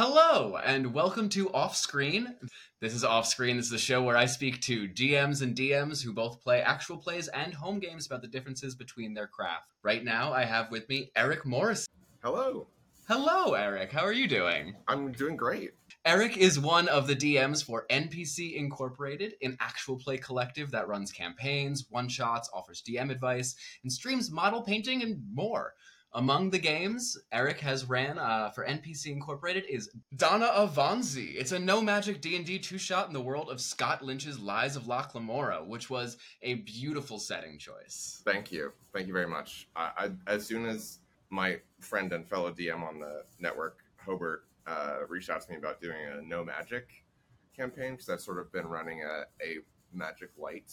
Hello, and welcome to Off Screen. This is Off Screen. This is a show where I speak to GMs and DMs who both play actual plays and home games about the differences between their craft. Right now, I have with me Erik Morrison. Hello. Hello, Erik. How are you doing? I'm doing great. Erik is one of the DMs for NPC Incorporated, an actual play collective that runs campaigns, one shots, offers DM advice, and streams model painting and more. Among the games Erik has ran uh, for NPC Incorporated is Donna Avanzi. It's a no magic D and D two shot in the world of Scott Lynch's Lies of Locke Lamora, which was a beautiful setting choice. Thank you. Thank you very much. I, I, as soon as my friend and fellow DM on the network, Hobart, uh, reached out to me about doing a no magic campaign because I've sort of been running a, a magic light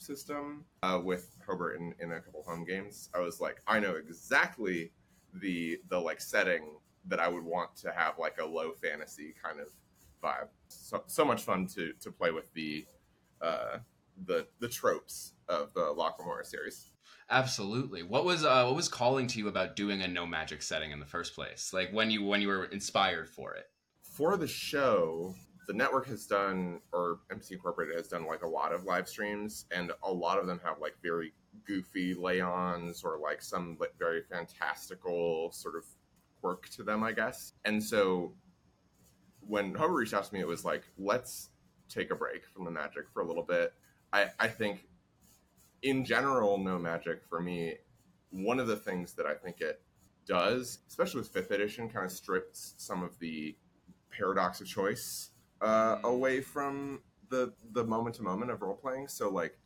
system uh, with Hobart in, in a couple home games. I was like, I know exactly the the like setting that I would want to have like a low fantasy kind of vibe. So, so much fun to to play with the uh, the the tropes of the Locke Lamora series. Absolutely. What was uh, what was calling to you about doing a no magic setting in the first place? Like when you when you were inspired for it. For the show, the network has done, or NPC Incorporated has done like a lot of live streams, and a lot of them have like very goofy lay-ons or like some like very fantastical sort of quirk to them, I guess. And so when Hobart reached out to me, it was like, let's take a break from the magic for a little bit. I, I think in general, no magic for me, one of the things that I think it does, especially with fifth edition, kind of strips some of the paradox of choice uh, away from the the moment to moment of role playing. So like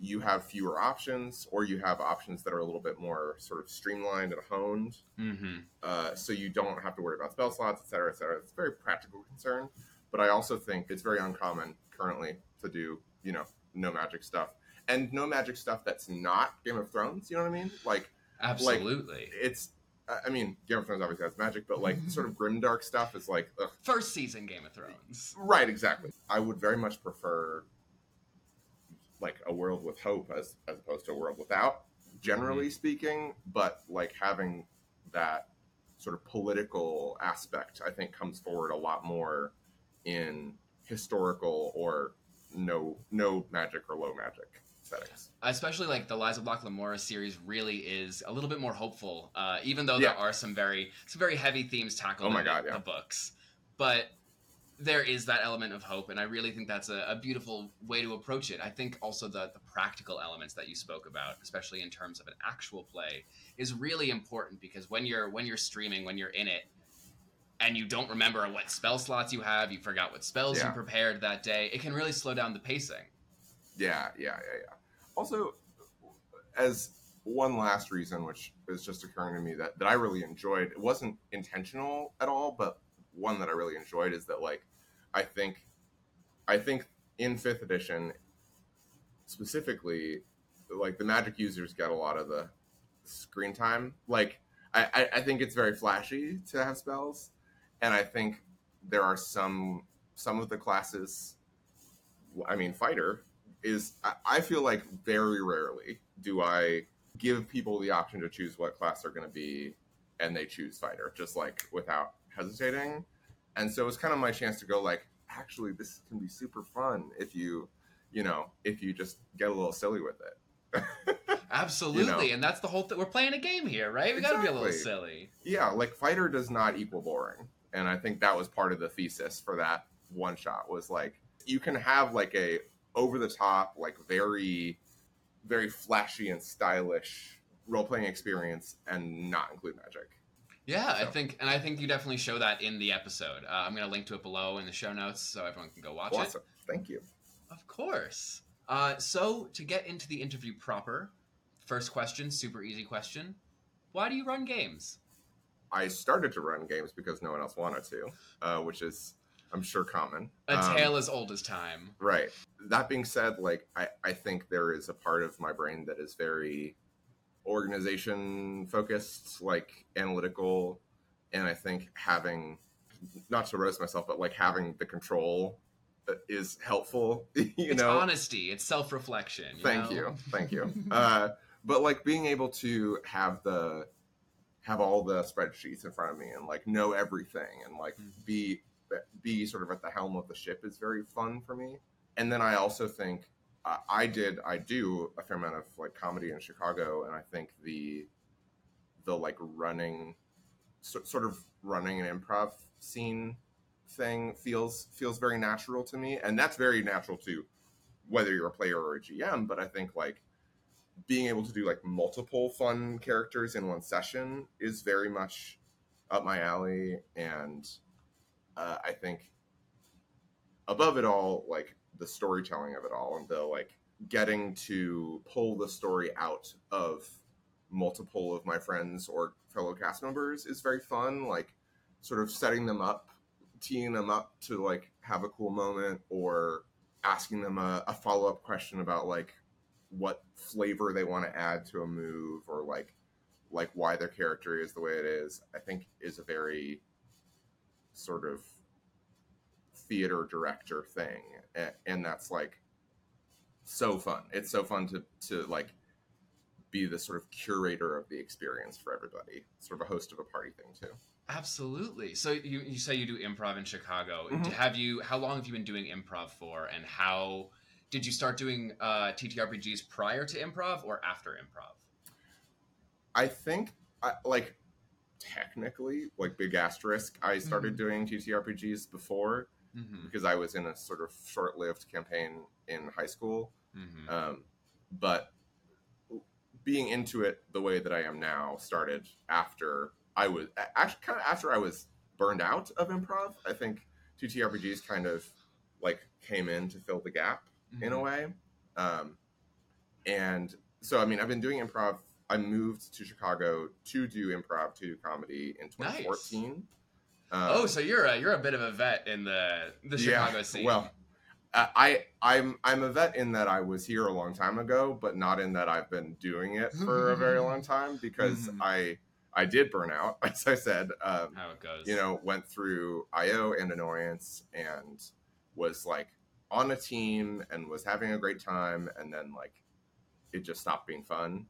you have fewer options, or you have options that are a little bit more sort of streamlined and honed. Mm-hmm. Uh, so you don't have to worry about spell slots, et cetera, et cetera. It's a very practical concern, but I also think it's very uncommon currently to do you know no magic stuff and no magic stuff that's not Game of Thrones. You know what I mean? Like Absolutely. Like, it's I mean, Game of Thrones obviously has magic, but like sort of grimdark stuff is like ugh. first season Game of Thrones. Right, exactly. I would very much prefer like a world with hope as as opposed to a world without, generally mm-hmm. speaking. But like having that sort of political aspect, I think, comes forward a lot more in historical or no no magic or low magic settings. Especially like the Lies of Locke Lamora series really is a little bit more hopeful, uh, even though yeah. there are some very some very heavy themes tackled oh my in God, the, yeah. the books. But there is that element of hope, and I really think that's a, a, beautiful way to approach it. I think also the, the practical elements that you spoke about, especially in terms of an actual play, is really important because when you're when you're streaming, when you're in it, and you don't remember what spell slots you have, you forgot what spells yeah. you prepared that day, it can really slow down the pacing. Yeah, yeah, yeah, yeah. Also, as one last reason, which is just occurring to me that, that I really enjoyed, it wasn't intentional at all, but one that I really enjoyed is that like I think I think in fifth edition specifically, like the magic users get a lot of the screen time. Like I, I think it's very flashy to have spells, and I think there are some some of the classes. I mean, fighter is I feel like very rarely do I give people the option to choose what class they're going to be, and they choose fighter just like without hesitating. And so it's kind of my chance to go like, actually, this can be super fun if you, you know, if you just get a little silly with it. Absolutely, you know? and that's the whole thing. We're playing a game here, right? We exactly. got to be a little silly. Yeah, like fighter does not equal boring, and I think that was part of the thesis for that one shot was like you can have like a over the top, like very, very flashy and stylish role playing experience and not include magic. Yeah, so. I think, and I think you definitely show that in the episode. Uh, I'm going to link to it below in the show notes so everyone can go watch awesome. it. Thank you. Of course. Uh, so to get into the interview proper, first question, super easy question: Why do you run games? I started to run games because no one else wanted to, uh, which is I'm sure common. A um, tale as old as time. Right. That being said, like I, I think there is a part of my brain that is very organization focused, like analytical, and I think having not to roast myself, but like having the control uh, is helpful. You it's know, honesty. It's self reflection. Thank know? you, thank you. uh, but like being able to have the have all the spreadsheets in front of me and like know everything and like Mhm. be be sort of at the helm of the ship is very fun for me. And then I also think uh, I did I do a fair amount of like comedy in Chicago, and I think the the like running so, sort of running an improv scene thing feels feels very natural to me, and that's very natural to whether you're a player or a GM. But I think like being able to do like multiple fun characters in one session is very much up my alley, and uh, I think above it all, like the storytelling of it all, and the like getting to pull the story out of multiple of my friends or fellow cast members is very fun. Like sort of setting them up, teeing them up to like have a cool moment, or asking them a, a follow up question about like what flavor they want to add to a move, or like like why their character is the way it is. I think is a very sort of theater director thing and, that's like so fun it's so fun to to like be the sort of curator of the experience for everybody sort of a host of a party thing too Absolutely. So you, you say you do improv in Chicago. Mhm. Have you? How long have you been doing improv for? And how did you start doing uh, TTRPGs prior to improv or after improv? i think I, like technically like big asterisk i started doing ttrpgs before Mm-hmm. because i was in a sort of short-lived campaign in high school Mm-hmm. um, but being into it the way that I am now started after I was actually kind of after I was burned out of improv. I think TTRPGs kind of like came in to fill the gap in a way. Um, and so, I mean, I've been doing improv. I moved to Chicago to do improv, to do comedy in Nice. 2014. Um, Oh, so you're a you're a bit of a vet in the the Chicago scene. Well, I I'm I'm a vet in that I was here a long time ago, but not in that I've been doing it for a very long time because Mhm. I I did burn out, as I said. Um, how it goes. you know, went through IO and annoyance and was like on a team and was having a great time, and then like it just stopped being fun,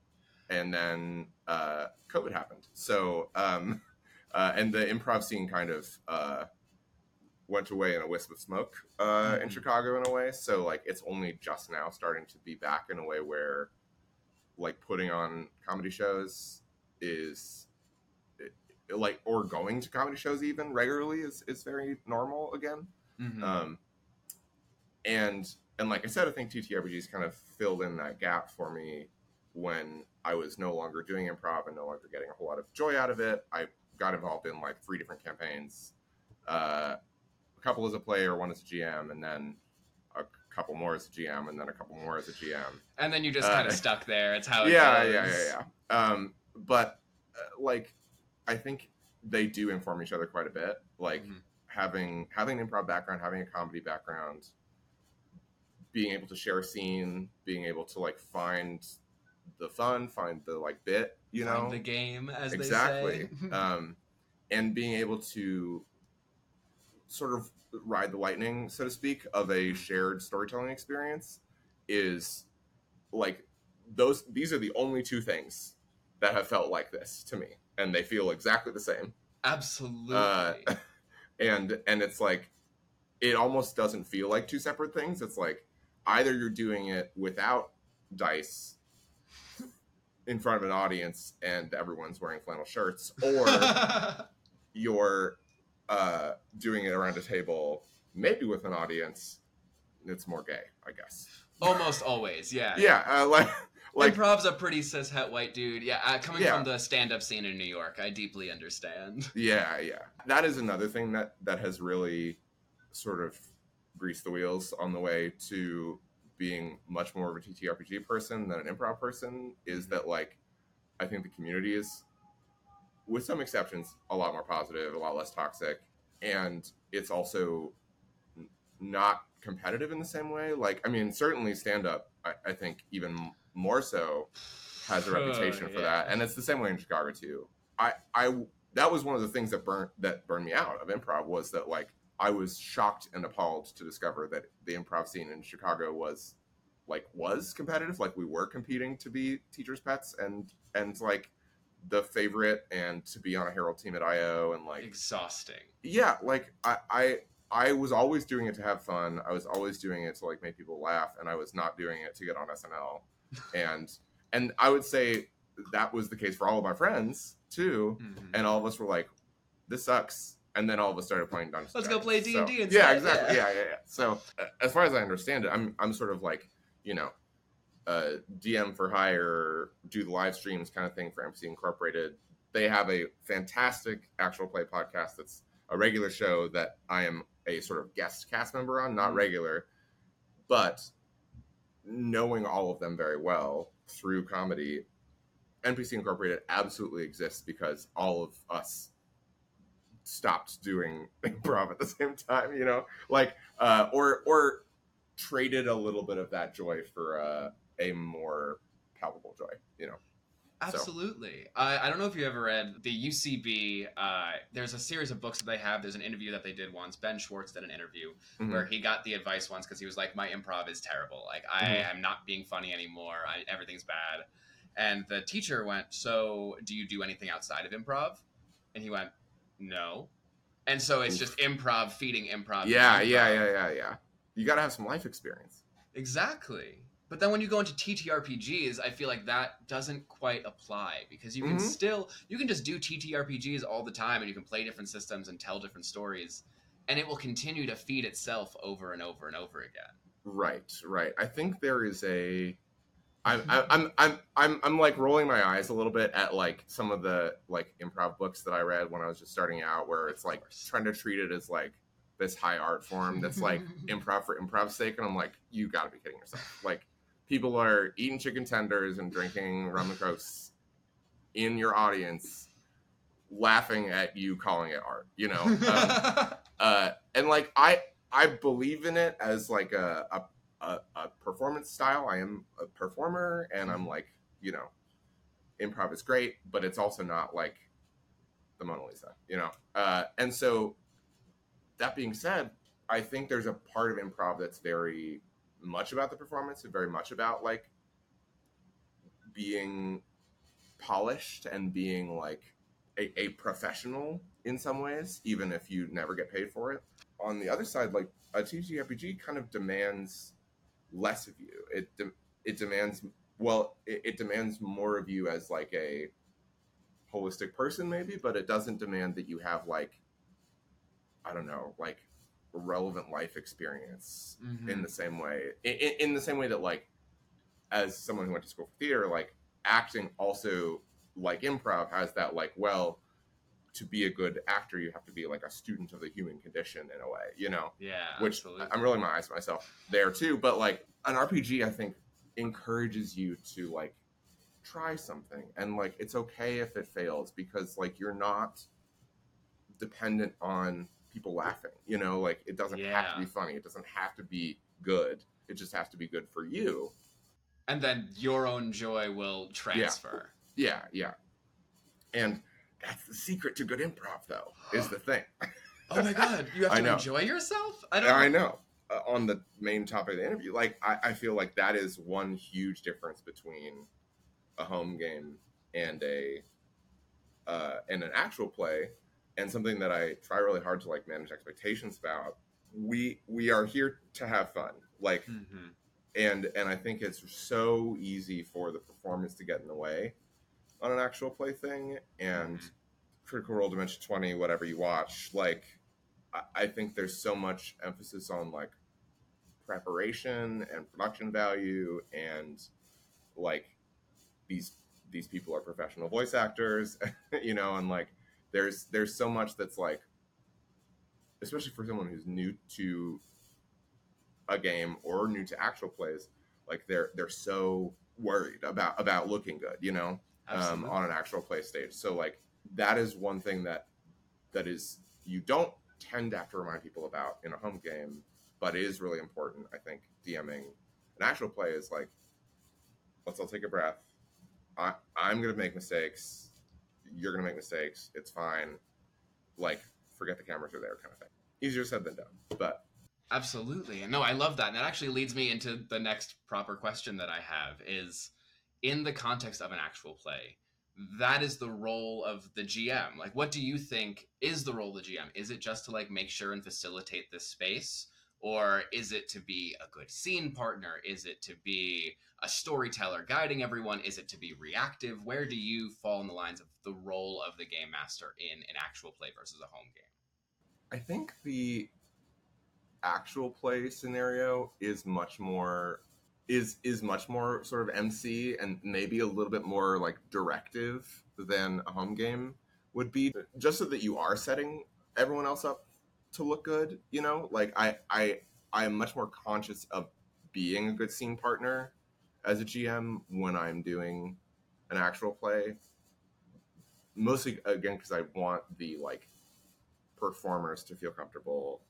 and then uh, COVID happened. So um, uh, and the improv scene kind of uh, went away in a wisp of smoke uh, in Mhm. Chicago in a way. So like it's only just now starting to be back in a way where like putting on comedy shows is it- like or going to comedy shows even regularly is is very normal again. Mhm. Um, and and like I said, I think TTRPGs kind of filled in that gap for me when I was no longer doing improv and no longer getting a whole lot of joy out of it. I got involved in like three different campaigns, uh, a couple as a player, one as a GM, and then a couple more as a GM, and then a couple more as a GM and then you just uh, kind of stuck there. It's how it yeah, goes. yeah, yeah, yeah. Um, but uh, like, I think they do inform each other quite a bit. Like Mhm. having having an improv background, having a comedy background, being able to share a scene, being able to like find the fun, find the like bit, you Find know, the game as exactly, they say. um, and being able to sort of ride the lightning, so to speak, of a shared storytelling experience is like those. These are the only two things that have felt like this to me, and they feel exactly the same. Absolutely. Uh, and and it's like it almost doesn't feel like two separate things. It's like either you're doing it without dice in front of an audience and everyone's wearing flannel shirts, or you're uh, doing it around a table, maybe with an audience. It's more gay, I guess. Almost always, yeah. Yeah, uh, like like Improv's a pretty cishet white dude. Yeah, uh, coming Yeah. from the stand-up scene in New York, I deeply understand. yeah, yeah. That is another thing that that has really sort of greased the wheels on the way to being much more of a TTRPG person than an improv person. Is mm-hmm. that like I think the community is, with some exceptions, a lot more positive, a lot less toxic, and it's also n- not competitive in the same way. Like, I mean, certainly stand up, I, I think even more so has a Oh, reputation for yeah. that, and it's the same way in Chicago too. I, I, that was one of the things that burned that burned me out of improv was that like I was shocked and appalled to discover that the improv scene in Chicago was like was competitive, like we were competing to be teachers' pets, and and like the favorite and to be on a Herald team at IO and like exhausting. Yeah, like I I I was always doing it to have fun. I was always doing it to like make people laugh, and I was not doing it to get on SNL. and and I would say that was the case for all of my friends too. Mhm. And all of us were like, "This sucks." And then all of us started playing Dungeons. Let's go play D&D So- Yeah, exactly. yeah. Yeah, yeah, yeah. So uh, as far as I understand it, I'm I'm sort of like you know, uh, DM for hire, do the live streams kind of thing for NPC Incorporated. They have a fantastic actual play podcast that's a regular show that I am a sort of guest cast member on, not Mhm. regular, but knowing all of them very well through comedy, NPC Incorporated absolutely exists because all of us stopped doing improv at the same time, you know, like uh, or or traded a little bit of that joy for uh, a more palpable joy, you know. So- Absolutely. I I don't know if you ever read the UCB. Uh, there's a series of books that they have. There's an interview that they did once. Ben Schwartz did an interview Mhm. where he got the advice once because he was like, "My improv is terrible. Like I Mhm. am not being funny anymore. I, everything's bad." And the teacher went, "So do you do anything outside of improv?" And he went, "No." And so it's just improv feeding improv. Yeah, improv. yeah, yeah, yeah, yeah. You got to have some life experience. Exactly. But then when you go into TTRPGs, I feel like that doesn't quite apply because you can Mhm. still you can just do TTRPGs all the time and you can play different systems and tell different stories and it will continue to feed itself over and over and over again. Right, right. I think there is a. I'm, I'm, I'm, I'm, I'm like rolling my eyes a little bit at like some of the like improv books that I read when I was just starting out, where it's like trying to treat it as like this high art form that's like improv for improv's sake, and I'm like, you got to be kidding yourself. Like, people are eating chicken tenders and drinking rum and cokes in your audience, laughing at you calling it art. You know, um, uh, and like I I believe in it as like a, a a a performance style. I am a performer, and I'm like you know, improv is great, but it's also not like the Mona Lisa, you know. Uh, and so that being said, I think there's a part of improv that's very much about the performance and very much about like being polished and being like a, a professional in some ways, even if you never get paid for it. On the other side, like a TTRPG kind of demands less of you. It de- it demands well, it, it demands more of you as like a holistic person, maybe, but it doesn't demand that you have like I don't know, like relevant life experience Mhm. in the same way in, in the same way that like as someone who went to school for theater like acting also like improv has that like well to be a good actor you have to be like a student of the human condition in a way you know? Yeah, which absolutely. i'm rolling my eyes myself there too but like an rpg i think encourages you to like try something and like it's okay if it fails because like you're not dependent on people laughing you know? Like it doesn't have to be funny. It doesn't have to be good. It just has to be good for you. And then your own joy will transfer. yeah yeah. And that's the secret to good improv though is the thing Oh my god, you have to enjoy yourself? I don't I know. Uh, on the main topic of the interview, like I, I feel like that is one huge difference between a home game and a uh, and an actual play, and something that I try really hard to like manage expectations about. We we are here to have fun, like, Mhm. and and I think it's so easy for the performance to get in the way on an actual play thing, and Mhm. Critical Role Dimension Twenty, whatever you watch, like I- I think there's so much emphasis on like preparation and production value and like these these people are professional voice actors, you know, and like there's there's so much that's like especially for someone who's new to a game or new to actual plays, like they're they're so worried about about looking good, you know um, on an actual play stage. So like that is one thing that that is you don't tend to have to remind people about in a home game, but is really important. I think DMing an actual play is like let's all take a breath. I, I'm gonna make mistakes. You're gonna make mistakes. It's fine. Like forget the cameras are there, kind of thing. Easier said than done, but Absolutely. And no, I love that. And that actually leads me into the next proper question that I have is in the context of an actual play, that is the role of the GM. Like, what do you think is the role of the GM? Is it just to like make sure and facilitate this space? Or is it to be a good scene partner? Is it to be a storyteller guiding everyone? Is it to be reactive? Where do you fall in the lines of the role of the game master in an actual play versus a home game? I think the actual play scenario is much more is is much more sort of MC and maybe a little bit more like directive than a home game would be just so that you are setting everyone else up to look good, you know? Like I I I am much more conscious of being a good scene partner as a GM when I'm doing an actual play. Mostly again because I want the like performers to feel comfortable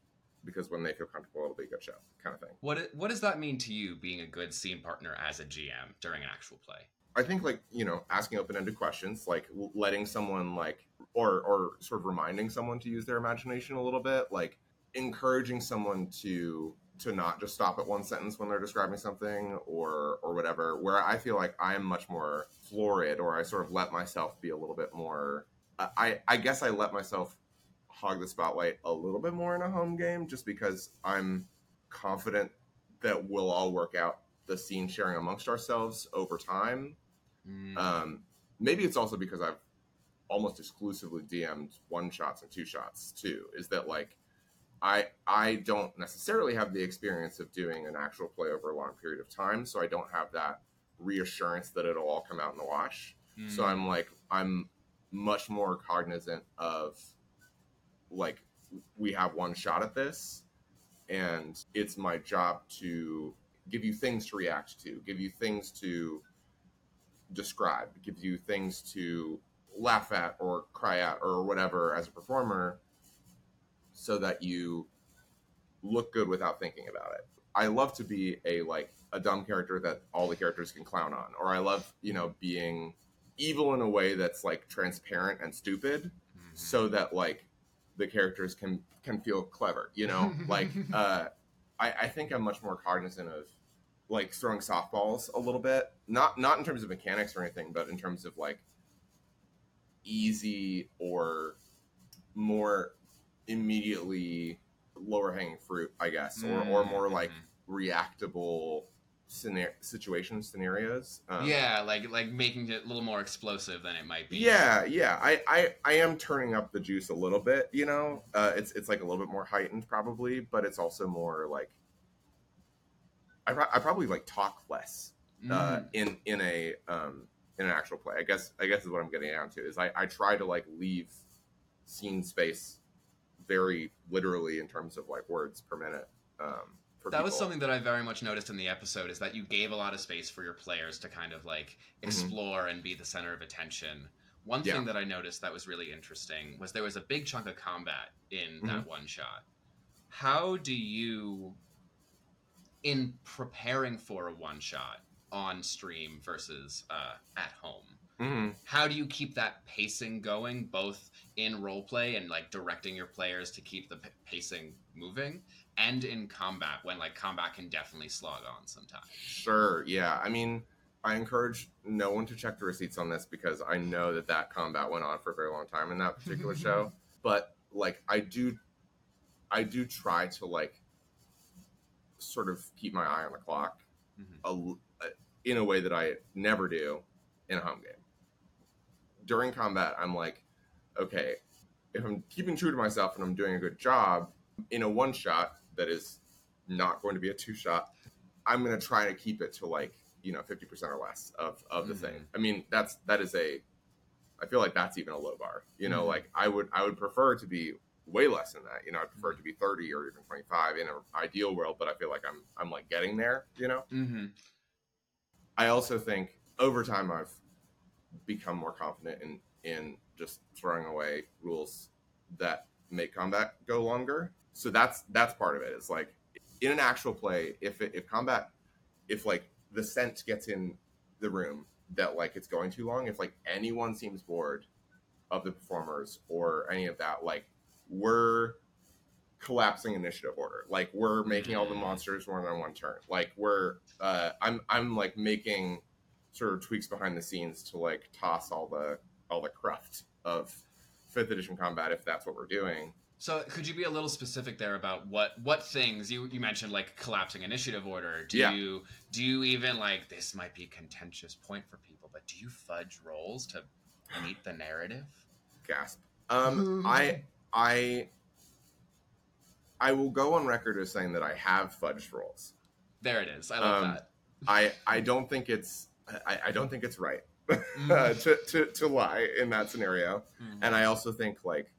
because when they feel comfortable it'll be a good show kind of thing. What what does that mean to you being a good scene partner as a GM during an actual play? I think like you know asking open-ended questions, like letting someone like or or sort of reminding someone to use their imagination a little bit, like encouraging someone to to not just stop at one sentence when they're describing something or or whatever. Where I feel like I'm much more florid, or I sort of let myself be a little bit more. I I guess I let myself hog the spotlight a little bit more in a home game, just because I'm confident that we'll all work out the scene sharing amongst ourselves over time Mm. Um, maybe it's also because I've almost exclusively DM'd one shots and two shots too. Is that like I I don't necessarily have the experience of doing an actual play over a long period of time, so I don't have that reassurance that it'll all come out in the wash. Mm. So I'm like I'm much more cognizant of like we have one shot at this and it's my job to give you things to react to, give you things to describe. It gives you things to laugh at or cry at or whatever as a performer so that you look good without thinking about it. I love to be a like a dumb character that all the characters can clown on or I love, you know, being evil in a way that's like transparent and stupid mm-hmm. so that like the characters can can feel clever, you know? like uh I, I think I'm much more cognizant of like throwing softballs a little bit. Not not in terms of mechanics or anything, but in terms of like easy or more immediately lower hanging fruit, I guess, or, or more mm-hmm. like reactable scenario situations scenarios um, yeah like like making it a little more explosive than it might be yeah yeah I, I i am turning up the juice a little bit you know uh it's it's like a little bit more heightened probably but it's also more like I, I probably like talk less uh, mm. in in a um, in an actual play. I guess I guess is what I'm getting down to is I, I try to like leave scene space very literally in terms of like words per minute. Um, that people. was something that I very much noticed in the episode is that you gave a lot of space for your players to kind of like mm-hmm. explore mm-hmm. and be the center of attention. One thing that I noticed that was really interesting was there was a big chunk of combat in mm-hmm. that one shot. How do you in preparing for a one shot on stream versus uh, at home. Mm-hmm. How do you keep that pacing going, both in role play and like directing your players to keep the p- pacing moving, and in combat when like combat can definitely slog on sometimes? Sure. Yeah. I mean, I encourage no one to check the receipts on this because I know that that combat went on for a very long time in that particular show. But like, I do, I do try to like sort of keep my eye on the clock mm-hmm. a, a, in a way that I never do in a home game. During combat, I'm like, okay, if I'm keeping true to myself and I'm doing a good job in a one shot that is not going to be a two shot, I'm going to try to keep it to like, you know, 50% or less of, of the mm-hmm. thing. I mean, that's, that is a, I feel like that's even a low bar, you know, mm-hmm. like I would, I would prefer to be way less than that. You know, I prefer it to be 30 or even 25 in an ideal world, but I feel like I'm I'm like getting there. You know. Mm-hmm. I also think over time I've become more confident in in just throwing away rules that make combat go longer. So that's that's part of it. It's like in an actual play, if it, if combat, if like the scent gets in the room that like it's going too long, if like anyone seems bored of the performers or any of that, like we're collapsing initiative order. Like we're making all the mm-hmm. monsters one on one turn. Like we're uh I'm I'm like making sort of tweaks behind the scenes to like toss all the all the cruft of fifth edition combat if that's what we're doing. So could you be a little specific there about what what things you you mentioned like collapsing initiative order? Do Yeah. you do you even like this might be a contentious point for people, but do you fudge rolls to meet the narrative? Gasp. Um, I I I will go on record as saying that I have fudged rolls. There it is. I love Um, that. I I don't think it's I, I don't think it's right uh, to, to to lie in that scenario. Mhm. And I also think like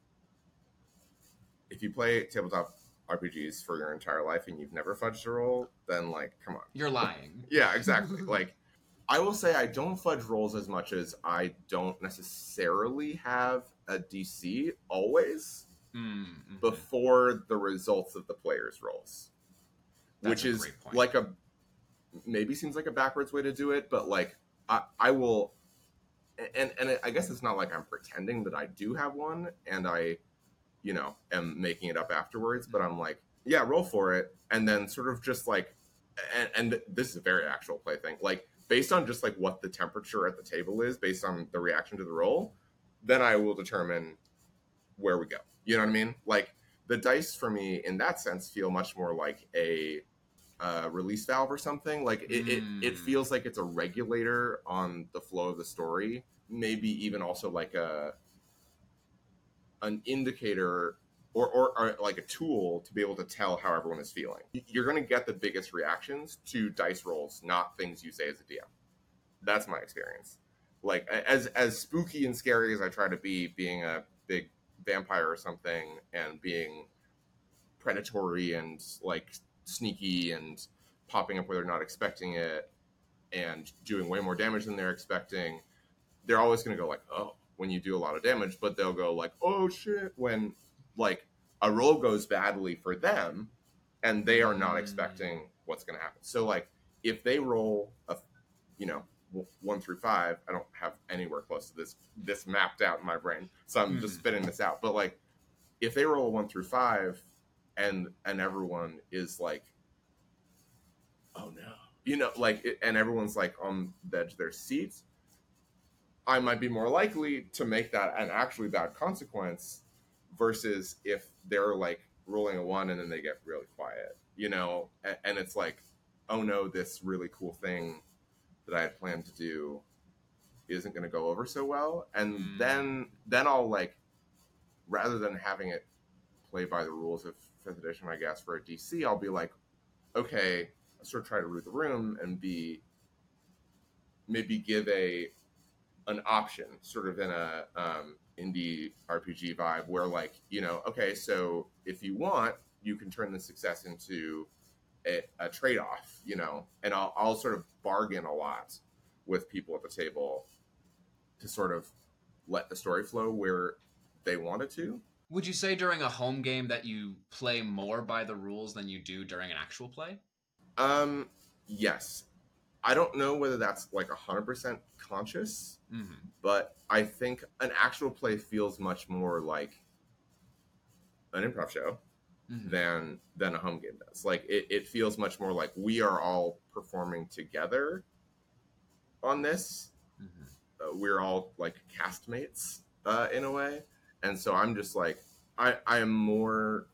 if you play tabletop RPGs for your entire life and you've never fudged a roll, then like come on. You're lying. Yeah, exactly. like I will say I don't fudge rolls as much as I don't necessarily have a DC always Mm, mhm. before the results of the player's rolls. That's which is like a maybe seems like a backwards way to do it, but like I, I will and and I guess it's not like I'm pretending that I do have one and I you know am making it up afterwards, but I'm like, yeah, roll for it and then sort of just like and, and this is a very actual play thing. Like based on just like what the temperature at the table is based on the reaction to the roll, then I will determine where we go. You know what I mean? Like the dice for me in that sense feel much more like a uh, release valve or something. Like it, it, it Mm. feels like it's a regulator on the flow of the story. Maybe even also like a an indicator or, or, or like a tool to be able to tell how everyone is feeling. You're going to get the biggest reactions to dice rolls, not things you say as a DM. That's my experience. Like as as spooky and scary as I try to be, being a big vampire or something, and being predatory and like sneaky and popping up where they're not expecting it and doing way more damage than they're expecting, they're always going to go like, "Oh," when you do a lot of damage, but they'll go like, "Oh shit," when like a roll goes badly for them and they are not Mm. expecting what's going to happen. So like if they roll a you know 1 through 5, I don't have anywhere close to this this mapped out in my brain. So I'm just Mhm. spitting this out. But like if they roll a 1 through 5 and and everyone is like oh no. You know, like it, and everyone's like on the edge of their seats, I might be more likely to make that an actually bad consequence versus if they're like rolling a one and then they get really quiet, you know, and, and it's like, oh no, this really cool thing that I had planned to do isn't going to go over so well, and Mm. then then I'll like, rather than having it play by the rules of fifth edition, I guess for a DC, I'll be like, okay, I sort of try to read the room and be maybe give a an option, sort of in a um, indie RPG vibe, where like you know, okay, so if you want, you can turn the success into a, a trade off, you know, and I'll I'll sort of bargain a lot with people at the table to sort of let the story flow where they want it to. Would you say during a home game that you play more by the rules than you do during an actual play? Um, yes, I don't know whether that's like hundred percent conscious. Mm-hmm. but I think an actual play feels much more like an improv show Mm-hmm. than than a home game does. Like it, it feels much more like we are all performing together on this. Mm-hmm. Uh, we're all like castmates uh, in a way, and so I'm just like I I am more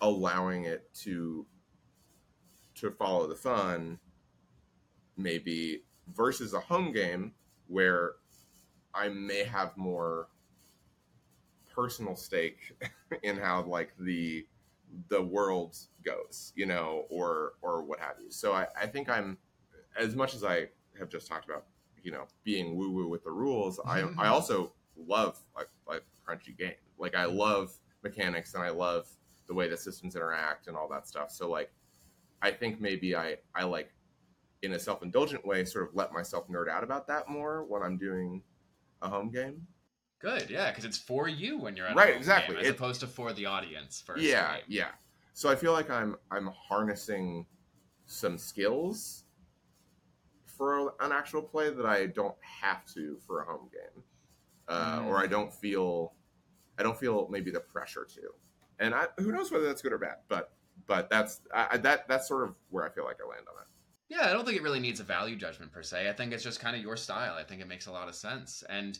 allowing it to to follow the fun, maybe versus a home game where I may have more personal stake in how like the the world goes, you know, or or what have you. So I, I think I'm as much as I have just talked about, you know, being woo woo with the rules. I I also love like like crunchy game. Like I love mechanics and I love the way the systems interact and all that stuff. So like I think maybe I I like in a self indulgent way sort of let myself nerd out about that more when I'm doing a home game. Good, yeah, because it's for you when you're at Right, exactly. game, as It- opposed to for the audience first. yeah game. yeah so i feel like i'm i'm harnessing some skills for an actual play that i don't have to for a home game uh, or i Mm. don't feel i don't feel maybe the pressure to and I, who knows whether that's good or bad but but that's I- that that's sort of where i feel like i land on it Yeah, I don't think it really needs a value judgment per se. I think it's just kind of your style. I think it makes a lot of sense. And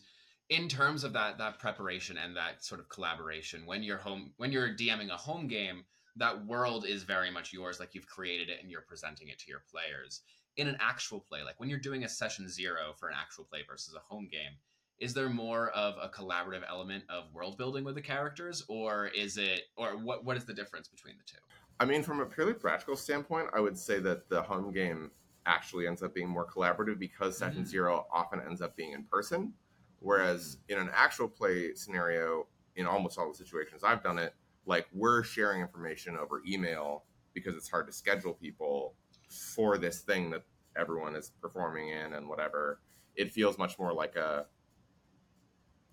in terms of that that preparation and that sort of collaboration, when you're home when you're DMing a home game, that world is very much yours, like you've created it and you're presenting it to your players. In an actual play, like when you're doing a session zero for an actual play versus a home game, is there more of a collaborative element of world building with the characters, or is it, or what what is the difference between the two? I mean, from a purely practical standpoint, I would say that the home game actually ends up being more collaborative because session Mhm. zero often ends up being in person. Whereas in an actual play scenario, in almost all the situations I've done it, like we're sharing information over email because it's hard to schedule people for this thing that everyone is performing in and whatever. It feels much more like a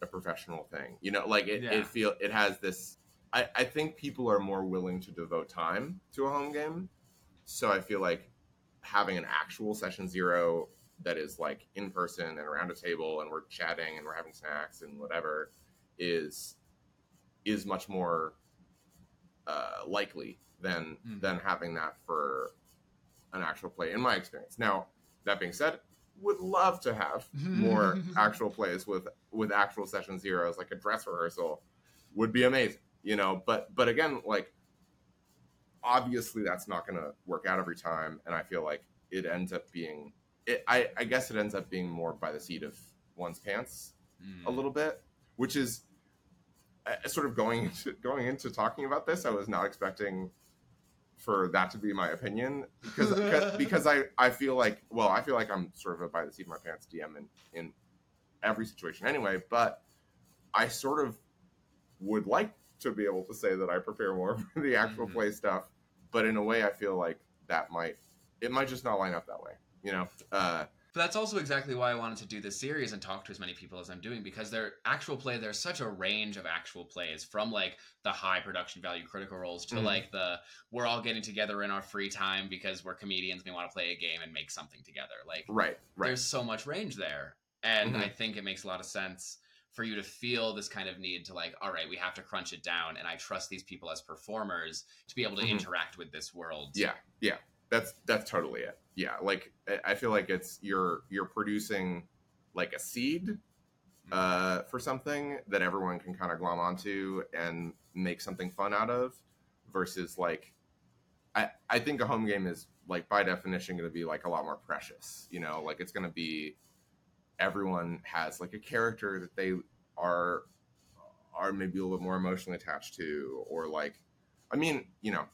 a professional thing. You know, like it, Yeah. it feel it has this I, I think people are more willing to devote time to a home game. So I feel like having an actual session zero that is like in person and around a table and we're chatting and we're having snacks and whatever is is much more uh, likely than Mhm. than having that for an actual play in my experience. Now, that being said, would love to have more actual plays with with actual session zeros like a dress rehearsal would be amazing you know but but again like obviously that's not going to work out every time and i feel like it ends up being it, I, I guess it ends up being more by the seat of one's pants Mm. a little bit which is uh, sort of going into going into talking about this i was not expecting for that to be my opinion because because- because i i feel like well i feel like i'm sort of a by the seat of my pants dm in in every situation anyway but i sort of would like to be able to say that i prepare more for the actual Mhm. play stuff but in a way i feel like that might it might just not line up that way you know uh But that's also exactly why I wanted to do this series and talk to as many people as I'm doing because their actual play, there's such a range of actual plays from like the high production value critical roles to Mhm. like the we're all getting together in our free time because we're comedians and we want to play a game and make something together. Like right right there's so much range there. And Mhm. I think it makes a lot of sense for you to feel this kind of need to like, all right, we have to crunch it down. And I trust these people as performers to be able to Mhm. interact with this world. Yeah, yeah, that's that's totally it. Yeah, like I- I feel like it's you're you're producing like a seed uh, for something that everyone can kind of glom onto and make something fun out of, versus like I I think a home game is like by definition going to be like a lot more precious. You know, like it's going to be everyone has like a character that they are are maybe a little bit more emotionally attached to, or like I mean, you know,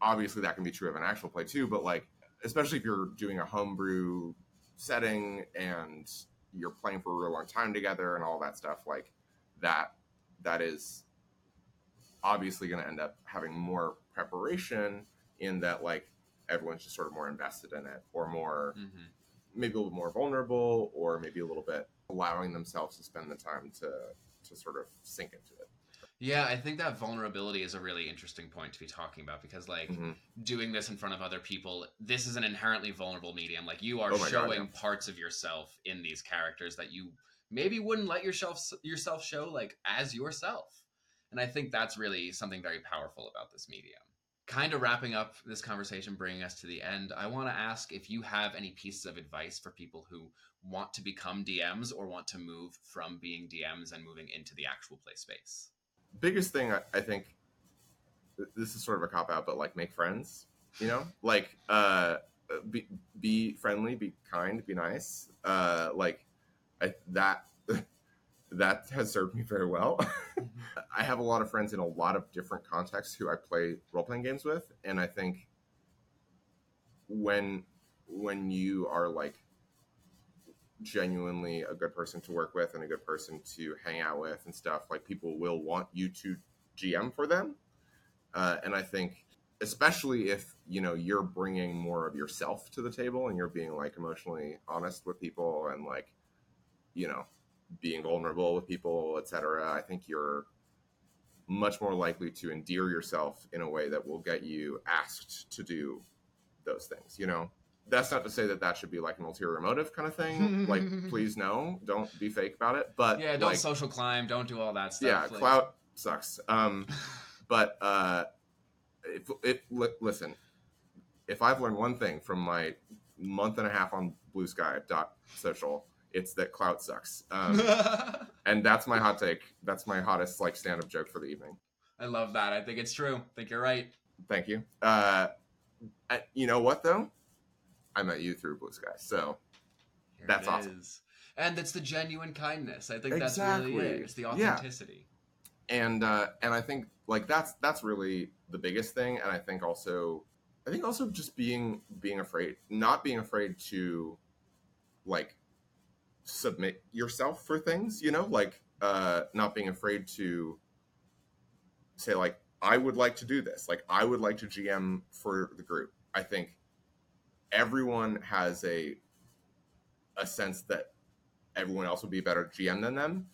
obviously that can be true of an actual play too, but like especially if you're doing a homebrew setting and you're playing for a real long time together and all that stuff, like that that is obviously going to end up having more preparation in that like everyone's just sort of more invested in it or more hmm maybe a little more vulnerable or maybe a little bit allowing themselves to spend the time to to sort of sink into it. Yeah, I think that vulnerability is a really interesting point to be talking about because, like, Mhm. doing this in front of other people, this is an inherently vulnerable medium. Like, you are Oh my God, showing yeah. parts of yourself in these characters that you maybe wouldn't let yourself yourself show like as yourself. And I think that's really something very powerful about this medium. Kind of wrapping up this conversation, bringing us to the end, I want to ask if you have any pieces of advice for people who want to become DMs or want to move from being DMs and moving into the actual play space. biggest thing I, I think this is sort of a cop out, but like make friends, you know, like uh, be be friendly, be kind, be nice. Uh, like I, that that has served me very well. I have a lot of friends in a lot of different contexts who I play role playing games with, and I think when when you are like genuinely a good person to work with and a good person to hang out with and stuff, like people will want you to GM for them. Uh, and I think, especially if you know you're bringing more of yourself to the table and you're being like emotionally honest with people and like, you know, being vulnerable with people, etc. I think you're much more likely to endear yourself in a way that will get you asked to do those things. You know, that's not to say that that should be like an ulterior motive kind of thing. like, please no, don't be fake about it. But Yeah, don't like, social climb. Don't do all that stuff. yeah, like- clout sucks. Um, but uh, if, if li- listen, if I've learned one thing from my month and a half on Blue Sky dot social. It's that clout sucks, um, and that's my hot take. That's my hottest like stand up joke for the evening. I love that. I think it's true. I think you're right. Thank you. Uh, I- you know what though? I met you through Blue Sky, so Here That's awesome. is. And it's the genuine kindness. I think that's really Exactly. it. It's the Yeah. authenticity. and uh, and I think like that's that's really the biggest thing, and I think also I think also just being being afraid, not being afraid to like submit yourself for things, you know, like uh, not being afraid to say like I would like to do this, like I would like to GM for the group. I think everyone has a a sense that everyone else would be a better GM than them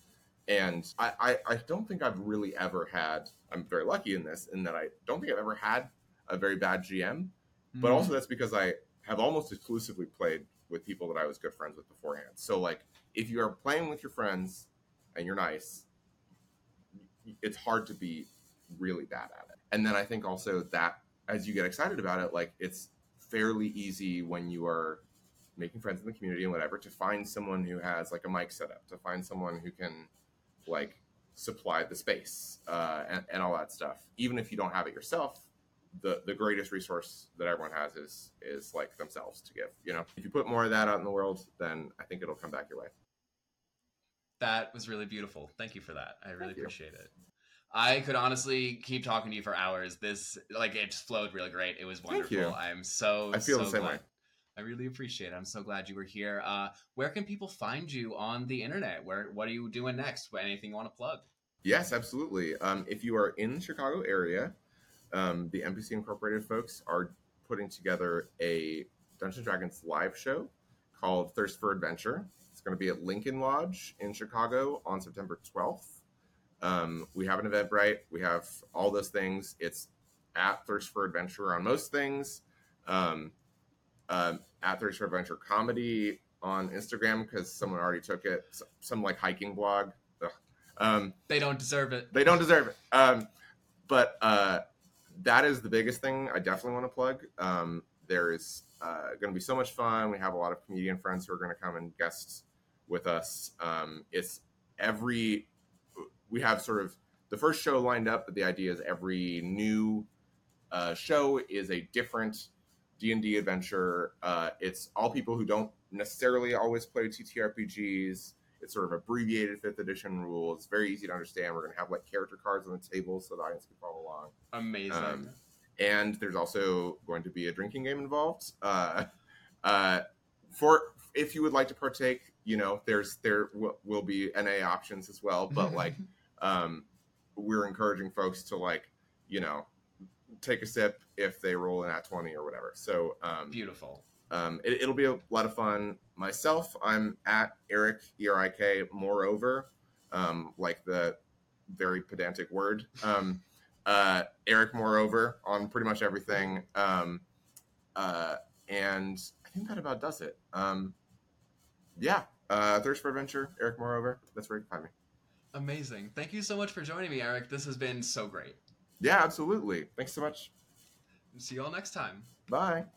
and I, I i don't think i've really ever had i'm very lucky in this in that i don't think i've ever had a very bad gm but Mm. also that's because i have almost exclusively played with people that i was good friends with beforehand. So like if you are playing with your friends and you're nice it's hard to be really bad at it. And then i think also that as you get excited about it like it's fairly easy when you are making friends in the community and whatever to find someone who has like a mic setup to find someone who can like supply the space uh, and, and all that stuff even if you don't have it yourself the the greatest resource that everyone has is is like themselves to give you know if you put more of that out in the world then i think it'll come back your way That was really beautiful. Thank you for that. I really Thank you. appreciate it. I could honestly keep talking to you for hours. This like it just flowed really great. It was Thank wonderful. you. I'm so I feel so the same glad. way. I really appreciate it. I'm so glad you were here. Uh, where can people find you on the internet? Where what are you doing next? Anything you want to plug? Yes, absolutely. Um, if you are in the Chicago area, um, the NPC Incorporated folks are putting together a Dungeons and Dragons live show called Thirst for Adventure. It's going to be at Lincoln Lodge in Chicago on September 12th. Um, we have an Eventbrite. We have all those things. It's at Thirst for Adventure on most things. Um, um, at Thirst for Adventure Comedy on Instagram because someone already took it. S- Some like hiking blog. Um, They don't deserve it. they don't deserve it. Um, but uh, that is the biggest thing I definitely want to plug. Um, there is uh, going to be so much fun. We have a lot of comedian friends who are going to come and guest with us. Um, it's every we have sort of the first show lined up, but the idea is every new uh, show is a different D and D adventure. Uh, it's all people who don't necessarily always play TTRPGs. It's sort of abbreviated fifth edition rules. It's very easy to understand. We're going to have like character cards on the table so the audience can follow along. Amazing. Um, and there's also going to be a drinking game involved. Uh, uh, for if you would like to partake, you know, there's there w- will be NA options as well. But like, um, we're encouraging folks to like, you know, take a sip if they roll in at 20 or whatever. So um, beautiful. Um, it, it'll be a lot of fun. Myself, I'm at Erik E R I K. Moreover, um, like the very pedantic word. Um, uh, Erik Moreover on pretty much everything. Um, uh, and I think that about does it. Um, yeah, uh, Thirst for Adventure, Erik Moreover. That's where you can find me. Amazing. Thank you so much for joining me, Erik. This has been so great. Yeah, absolutely. Thanks so much. See you all next time. Bye.